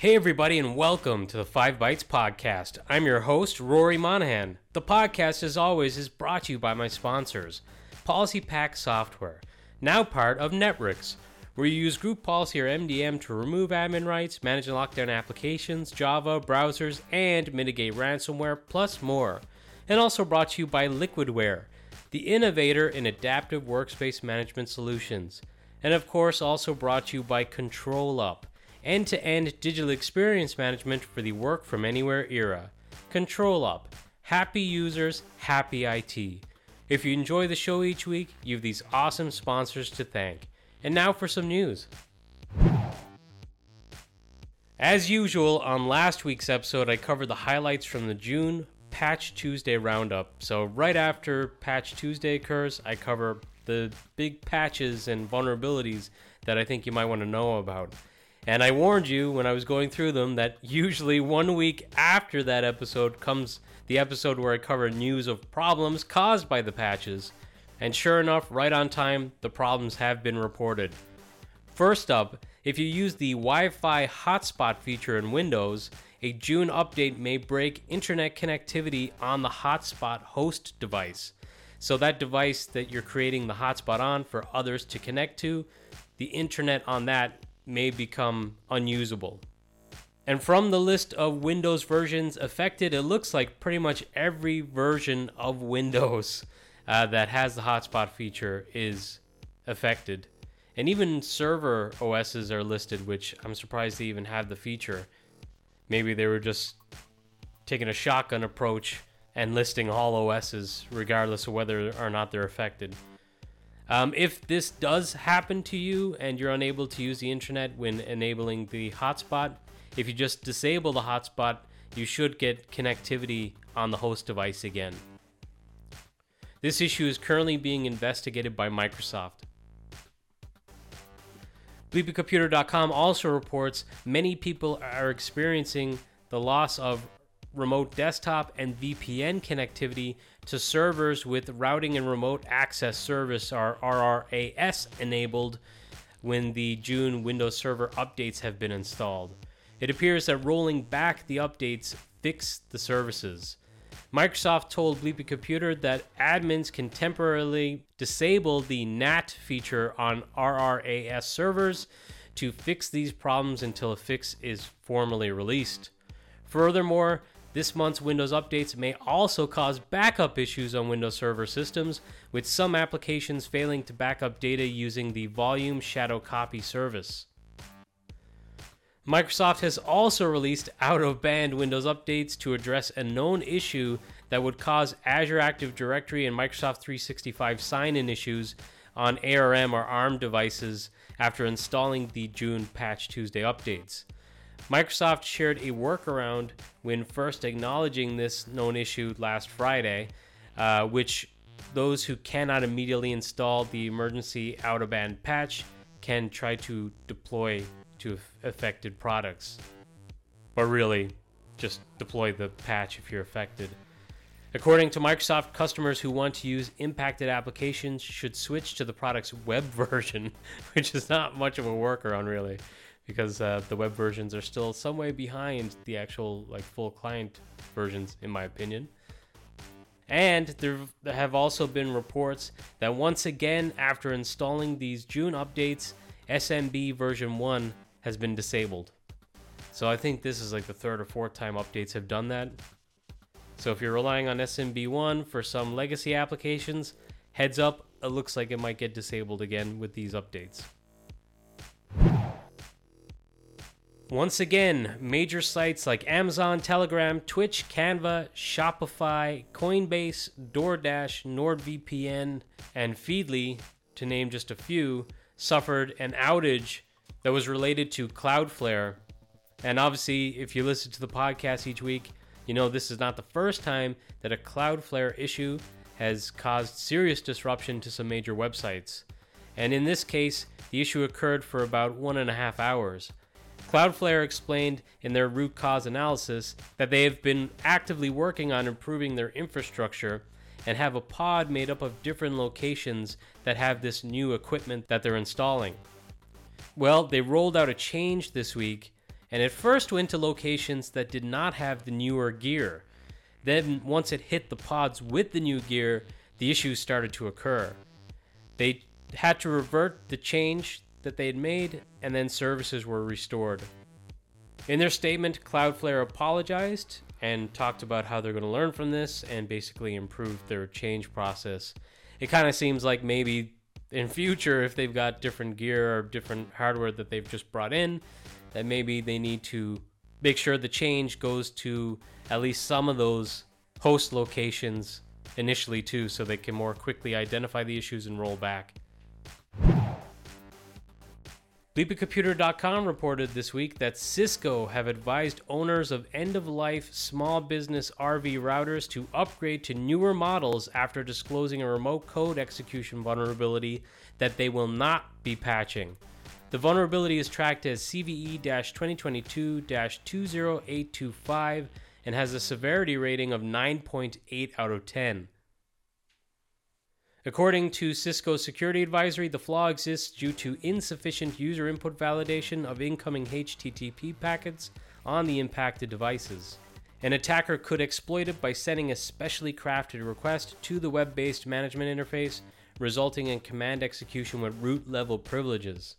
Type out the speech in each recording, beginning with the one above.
Hey, everybody, and welcome to the Five Bytes Podcast. I'm your host, Rory Monaghan. The podcast, as always, is brought to you by my sponsors PolicyPak Software, now part of Netwrix, where you use Group Policy or MDM to remove admin rights, manage and lock down applications, Java, browsers, and mitigate ransomware, plus more. And also brought to you by Liquidware, the innovator in adaptive workspace management solutions. And of course, also brought to you by ControlUp end to end digital experience management for the work from anywhere era. ControlUp. Happy users, happy IT. If you enjoy the show each week, you have these awesome sponsors to thank. And now for some news. As usual, on last week's episode, I covered the highlights from the June Patch Tuesday roundup. So, right after Patch Tuesday occurs, I cover the big patches and vulnerabilities that I think you might want to know about. And I warned you when I was going through them that usually one week after that episode comes the episode where I cover news of problems caused by the patches. And sure enough, right on time, the problems have been reported. First up, if you use the Wi Fi hotspot feature in Windows, a June update may break internet connectivity on the hotspot host device. So, that device that you're creating the hotspot on for others to connect to, the internet on that may become unusable. And from the list of Windows versions affected, it looks like pretty much every version of Windows uh, that has the hotspot feature is affected. And even server OSs are listed, which I'm surprised they even have the feature. Maybe they were just taking a shotgun approach and listing all OSs, regardless of whether or not they're affected. Um, if this does happen to you and you're unable to use the internet when enabling the hotspot, if you just disable the hotspot, you should get connectivity on the host device again. This issue is currently being investigated by Microsoft. BleepingComputer.com also reports many people are experiencing the loss of remote desktop and VPN connectivity to servers with routing and remote access service or RRAS enabled when the June Windows Server updates have been installed. It appears that rolling back the updates fixed the services. Microsoft told Bleeping Computer that admins can temporarily disable the NAT feature on RRAS servers to fix these problems until a fix is formally released. Furthermore, this month's Windows updates may also cause backup issues on Windows Server systems, with some applications failing to backup data using the Volume Shadow Copy service. Microsoft has also released out of band Windows updates to address a known issue that would cause Azure Active Directory and Microsoft 365 sign in issues on ARM or ARM devices after installing the June Patch Tuesday updates. Microsoft shared a workaround when first acknowledging this known issue last Friday, uh, which those who cannot immediately install the emergency out of band patch can try to deploy to affected products. But really, just deploy the patch if you're affected. According to Microsoft, customers who want to use impacted applications should switch to the product's web version, which is not much of a workaround, really because uh, the web versions are still some way behind the actual like full client versions, in my opinion. And there have also been reports that once again, after installing these June updates, SMB version 1 has been disabled. So I think this is like the third or fourth time updates have done that. So if you're relying on SMB1 for some legacy applications, heads up, it looks like it might get disabled again with these updates. Once again, major sites like Amazon, Telegram, Twitch, Canva, Shopify, Coinbase, DoorDash, NordVPN, and Feedly, to name just a few, suffered an outage that was related to Cloudflare. And obviously, if you listen to the podcast each week, you know this is not the first time that a Cloudflare issue has caused serious disruption to some major websites. And in this case, the issue occurred for about one and a half hours. Cloudflare explained in their root cause analysis that they have been actively working on improving their infrastructure and have a pod made up of different locations that have this new equipment that they're installing. Well, they rolled out a change this week, and it first went to locations that did not have the newer gear. Then, once it hit the pods with the new gear, the issues started to occur. They had to revert the change that they had made, and then services were restored. In their statement, Cloudflare apologized and talked about how they're going to learn from this and basically improve their change process. It kind of seems like maybe in future, if they've got different gear or different hardware that they've just brought in, that maybe they need to make sure the change goes to at least some of those host locations initially too, so they can more quickly identify the issues and roll back. BleepingComputer.com reported this week that Cisco have advised owners of end of life small business RV routers to upgrade to newer models after disclosing a remote code execution vulnerability that they will not be patching. The vulnerability is tracked as CVE 2022 20825 and has a severity rating of 9.8 out of 10. According to Cisco Security Advisory, the flaw exists due to insufficient user input validation of incoming HTTP packets on the impacted devices. An attacker could exploit it by sending a specially crafted request to the web based management interface, resulting in command execution with root level privileges.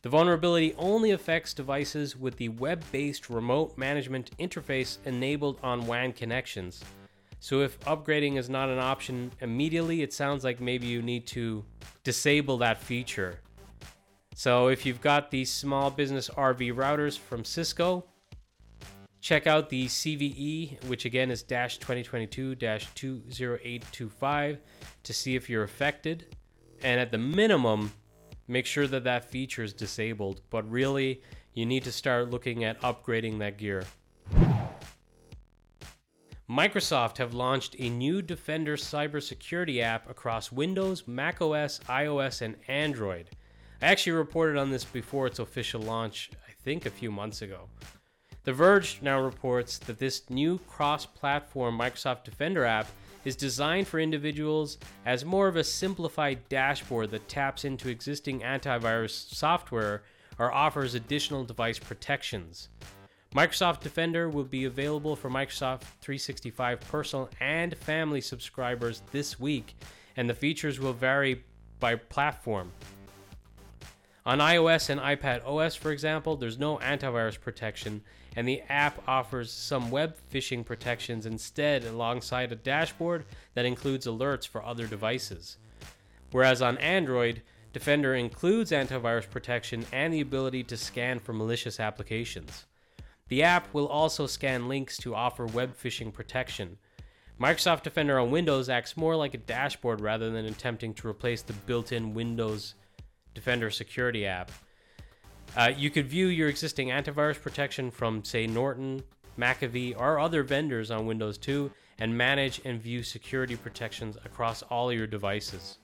The vulnerability only affects devices with the web based remote management interface enabled on WAN connections. So if upgrading is not an option immediately, it sounds like maybe you need to disable that feature. So if you've got these small business RV routers from Cisco, check out the CVE, which again is dash 2022 20825 to see if you're affected. And at the minimum, make sure that that feature is disabled. But really, you need to start looking at upgrading that gear. Microsoft have launched a new Defender cybersecurity app across Windows, macOS, iOS, and Android. I actually reported on this before its official launch, I think a few months ago. The Verge now reports that this new cross platform Microsoft Defender app is designed for individuals as more of a simplified dashboard that taps into existing antivirus software or offers additional device protections. Microsoft Defender will be available for Microsoft 365 personal and family subscribers this week, and the features will vary by platform. On iOS and iPad OS, for example, there's no antivirus protection, and the app offers some web phishing protections instead alongside a dashboard that includes alerts for other devices. Whereas on Android, Defender includes antivirus protection and the ability to scan for malicious applications. The app will also scan links to offer web phishing protection. Microsoft Defender on Windows acts more like a dashboard rather than attempting to replace the built in Windows Defender security app. Uh, you could view your existing antivirus protection from, say, Norton, McAfee, or other vendors on Windows too and manage and view security protections across all your devices.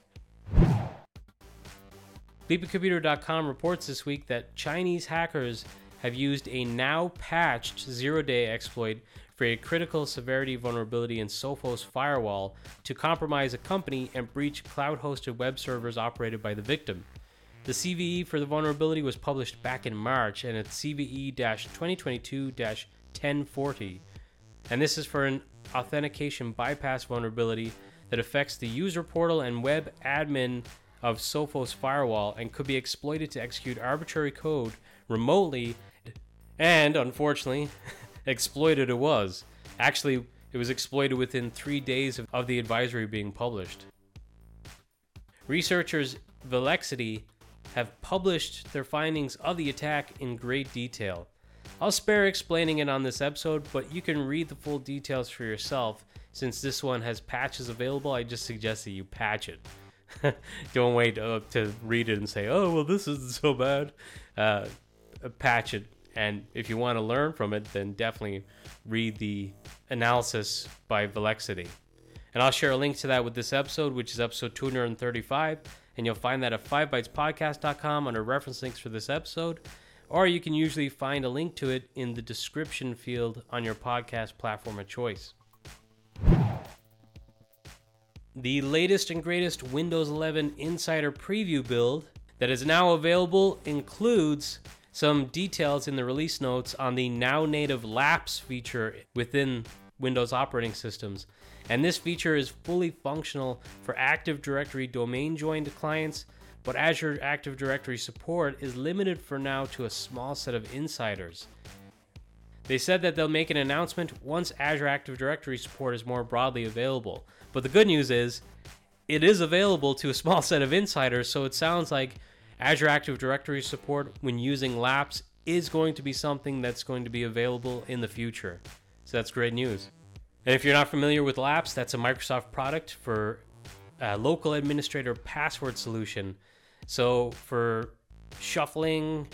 BleepingComputer.com reports this week that Chinese hackers have used a now patched zero day exploit for a critical severity vulnerability in Sophos firewall to compromise a company and breach cloud hosted web servers operated by the victim. The CVE for the vulnerability was published back in March and it's CVE 2022 1040. And this is for an authentication bypass vulnerability that affects the user portal and web admin of Sophos firewall and could be exploited to execute arbitrary code remotely and unfortunately, exploited it was. Actually, it was exploited within three days of, the advisory being published. Researchers Volexity have published their findings of the attack in great detail. I'll spare explaining it on this episode, but you can read the full details for yourself. Since this one has patches available, I just suggest that you patch it. Don't wait uh, to read it and say, oh, well, this isn't so bad. Uh, patch it and if you want to learn from it, then definitely read the analysis by Volexity. And I'll share a link to that with this episode, which is episode 235. And you'll find that at 5bytespodcast.com under reference links for this episode. or you can usually find a link to it in the description field on your podcast platform of choice. The latest and greatest Windows 11 Insider Preview build that is now available includes some details in the release notes on the now native LAPS feature within Windows operating systems. And this feature is fully functional for Active Directory domain joined clients, but Azure Active Directory support is limited for now to a small set of insiders. They said that they'll make an announcement once Azure Active Directory support is more broadly available. But the good news is, it is available to a small set of insiders, so it sounds like Azure Active Directory support when using LAPS is going to be something that's going to be available in the future. So that's great news. And if you're not familiar with LAPS, that's a Microsoft product for a local administrator password solution. So for shuffling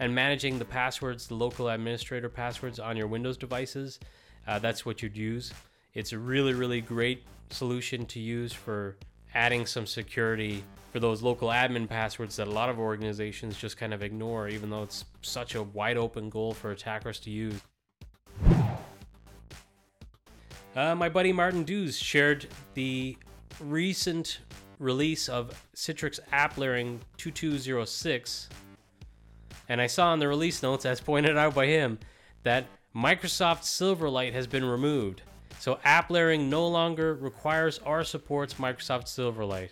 and managing the passwords, the local administrator passwords on your Windows devices, uh, that's what you'd use. It's a really, really great solution to use for adding some security for those local admin passwords that a lot of organizations just kind of ignore, even though it's such a wide open goal for attackers to use. Uh, my buddy Martin Dews shared the recent release of Citrix App Layering 2206, and I saw in the release notes, as pointed out by him, that Microsoft Silverlight has been removed. So app layering no longer requires or supports Microsoft Silverlight.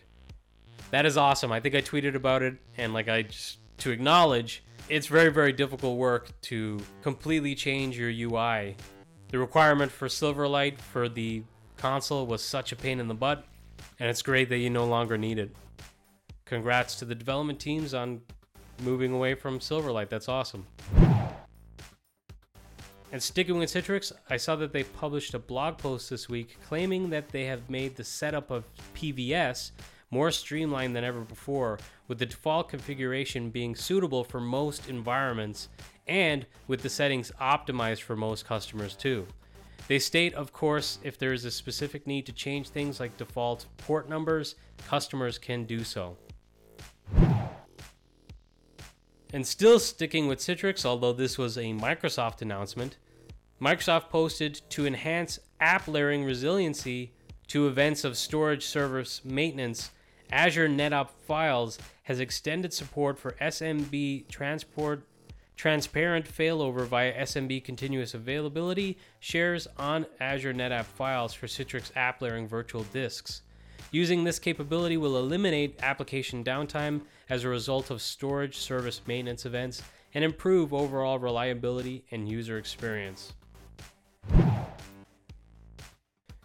That is awesome. I think I tweeted about it and like I just to acknowledge it's very very difficult work to completely change your UI. The requirement for Silverlight for the console was such a pain in the butt and it's great that you no longer need it. Congrats to the development teams on moving away from Silverlight. That's awesome. And sticking with Citrix, I saw that they published a blog post this week claiming that they have made the setup of PVS more streamlined than ever before, with the default configuration being suitable for most environments and with the settings optimized for most customers too. They state, of course, if there is a specific need to change things like default port numbers, customers can do so. And still sticking with Citrix, although this was a Microsoft announcement, Microsoft posted to enhance app layering resiliency to events of storage service maintenance. Azure NetApp Files has extended support for SMB transport transparent failover via SMB continuous availability shares on Azure NetApp Files for Citrix app layering virtual disks. Using this capability will eliminate application downtime as a result of storage service maintenance events and improve overall reliability and user experience.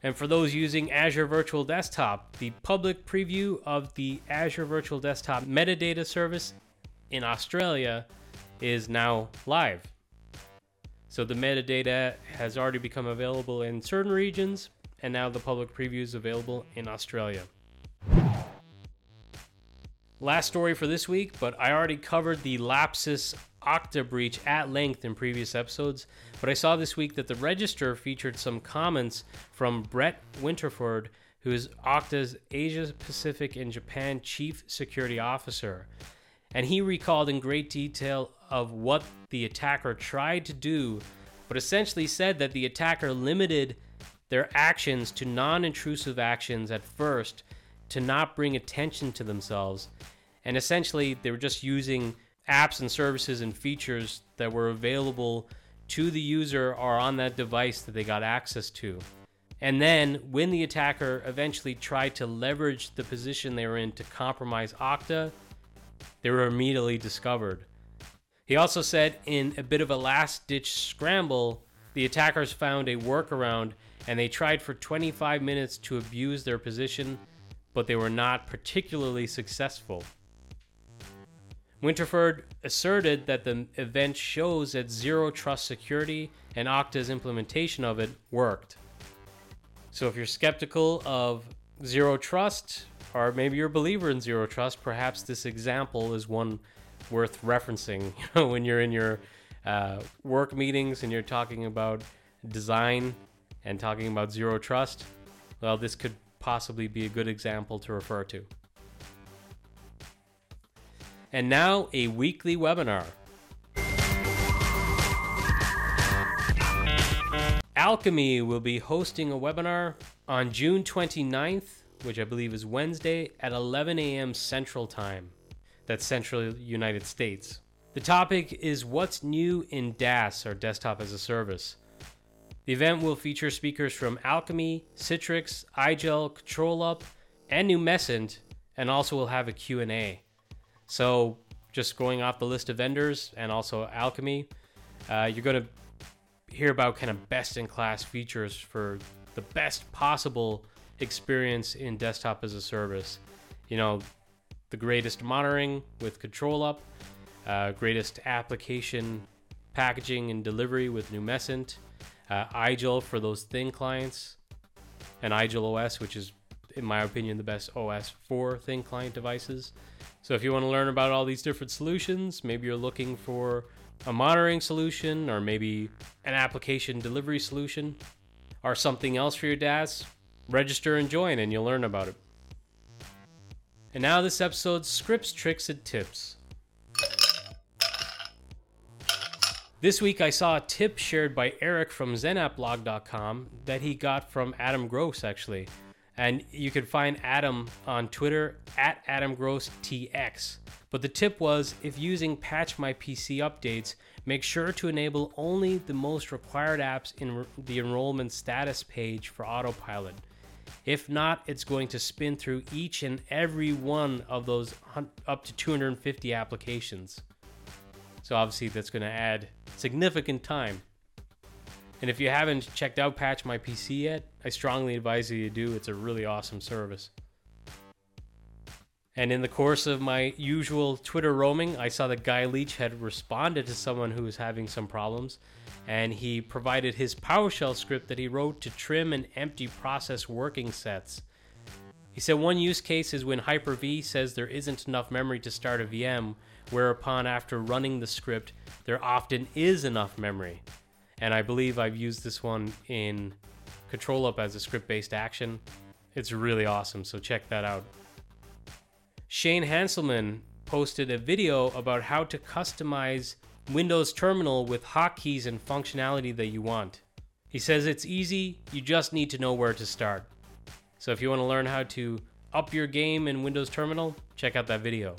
And for those using Azure Virtual Desktop, the public preview of the Azure Virtual Desktop metadata service in Australia is now live. So the metadata has already become available in certain regions, and now the public preview is available in Australia. Last story for this week, but I already covered the Lapsus Okta breach at length in previous episodes. But I saw this week that the Register featured some comments from Brett Winterford, who is Okta's Asia Pacific and Japan Chief Security Officer. And he recalled in great detail of what the attacker tried to do, but essentially said that the attacker limited their actions to non intrusive actions at first to not bring attention to themselves. And essentially, they were just using apps and services and features that were available to the user or on that device that they got access to. And then, when the attacker eventually tried to leverage the position they were in to compromise Okta, they were immediately discovered. He also said in a bit of a last ditch scramble, the attackers found a workaround and they tried for 25 minutes to abuse their position, but they were not particularly successful. Winterford asserted that the event shows that zero trust security and Okta's implementation of it worked. So if you're skeptical of zero trust, or maybe you're a believer in zero trust, perhaps this example is one worth referencing. When you're in your uh, work meetings and you're talking about design and talking about zero trust, well, this could possibly be a good example to refer to. And now a weekly webinar. Alchemy will be hosting a webinar on June 29th, which I believe is Wednesday, at 11 a.m. Central Time. That's Central United States. The topic is What's New in DaaS, or Desktop as a Service. The event will feature speakers from Alchemy, Citrix, iGel, ControlUp, and Numecent, and also will have a Q&A. So just going off the list of vendors and also Alchemy, uh, you're going to hear about kind of best in class features for the best possible experience in desktop as a service. You know, the greatest monitoring with ControlUp, uh, greatest application packaging and delivery with Numecent, uh, iGel for those thin clients, and iGel OS, which is, in my opinion, the best OS for thin client devices. So if you want to learn about all these different solutions, maybe you're looking for a monitoring solution or maybe an application delivery solution or something else for your DaaS, register and join and you'll learn about it. And now this episode's scripts, tricks, and tips. This week I saw a tip shared by Eric from xenappblog.com that he got from Adam Gross actually. And you can find Adam on Twitter at AdamGrossTX. But the tip was if using Patch My PC updates, make sure to enable only the most required apps in the enrollment status page for autopilot. If not, it's going to spin through each and every one of those up to 250 applications. So obviously that's going to add significant time. And if you haven't checked out Patch My PC yet, I strongly advise you to do. It's a really awesome service. And in the course of my usual Twitter roaming, I saw that Guy Leech had responded to someone who was having some problems, and he provided his PowerShell script that he wrote to trim and empty process working sets. He said one use case is when Hyper-V says there isn't enough memory to start a VM, whereupon after running the script, there often is enough memory. And I believe I've used this one in ControlUp as a script based action. It's really awesome, so check that out. Shane Hanselman posted a video about how to customize Windows Terminal with hotkeys and functionality that you want. He says it's easy, you just need to know where to start. So if you want to learn how to up your game in Windows Terminal, check out that video.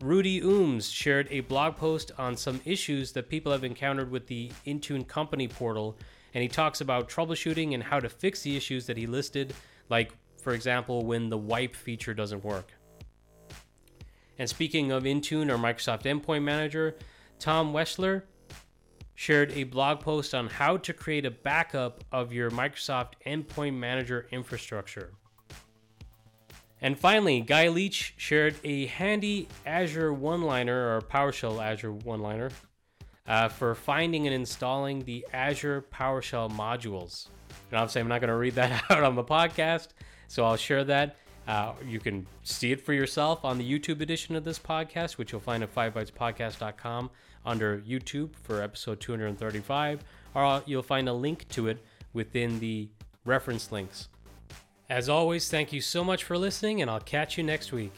Rudy Ooms shared a blog post on some issues that people have encountered with the Intune company portal, and he talks about troubleshooting and how to fix the issues that he listed, like, for example, when the wipe feature doesn't work. And speaking of Intune or Microsoft Endpoint Manager, Tom Weschler shared a blog post on how to create a backup of your Microsoft Endpoint Manager infrastructure. And finally, Guy Leech shared a handy Azure one liner or PowerShell Azure one liner uh, for finding and installing the Azure PowerShell modules. And obviously, I'm not going to read that out on the podcast, so I'll share that. Uh, you can see it for yourself on the YouTube edition of this podcast, which you'll find at 5bytespodcast.com under YouTube for episode 235, or you'll find a link to it within the reference links. As always, thank you so much for listening, and I'll catch you next week.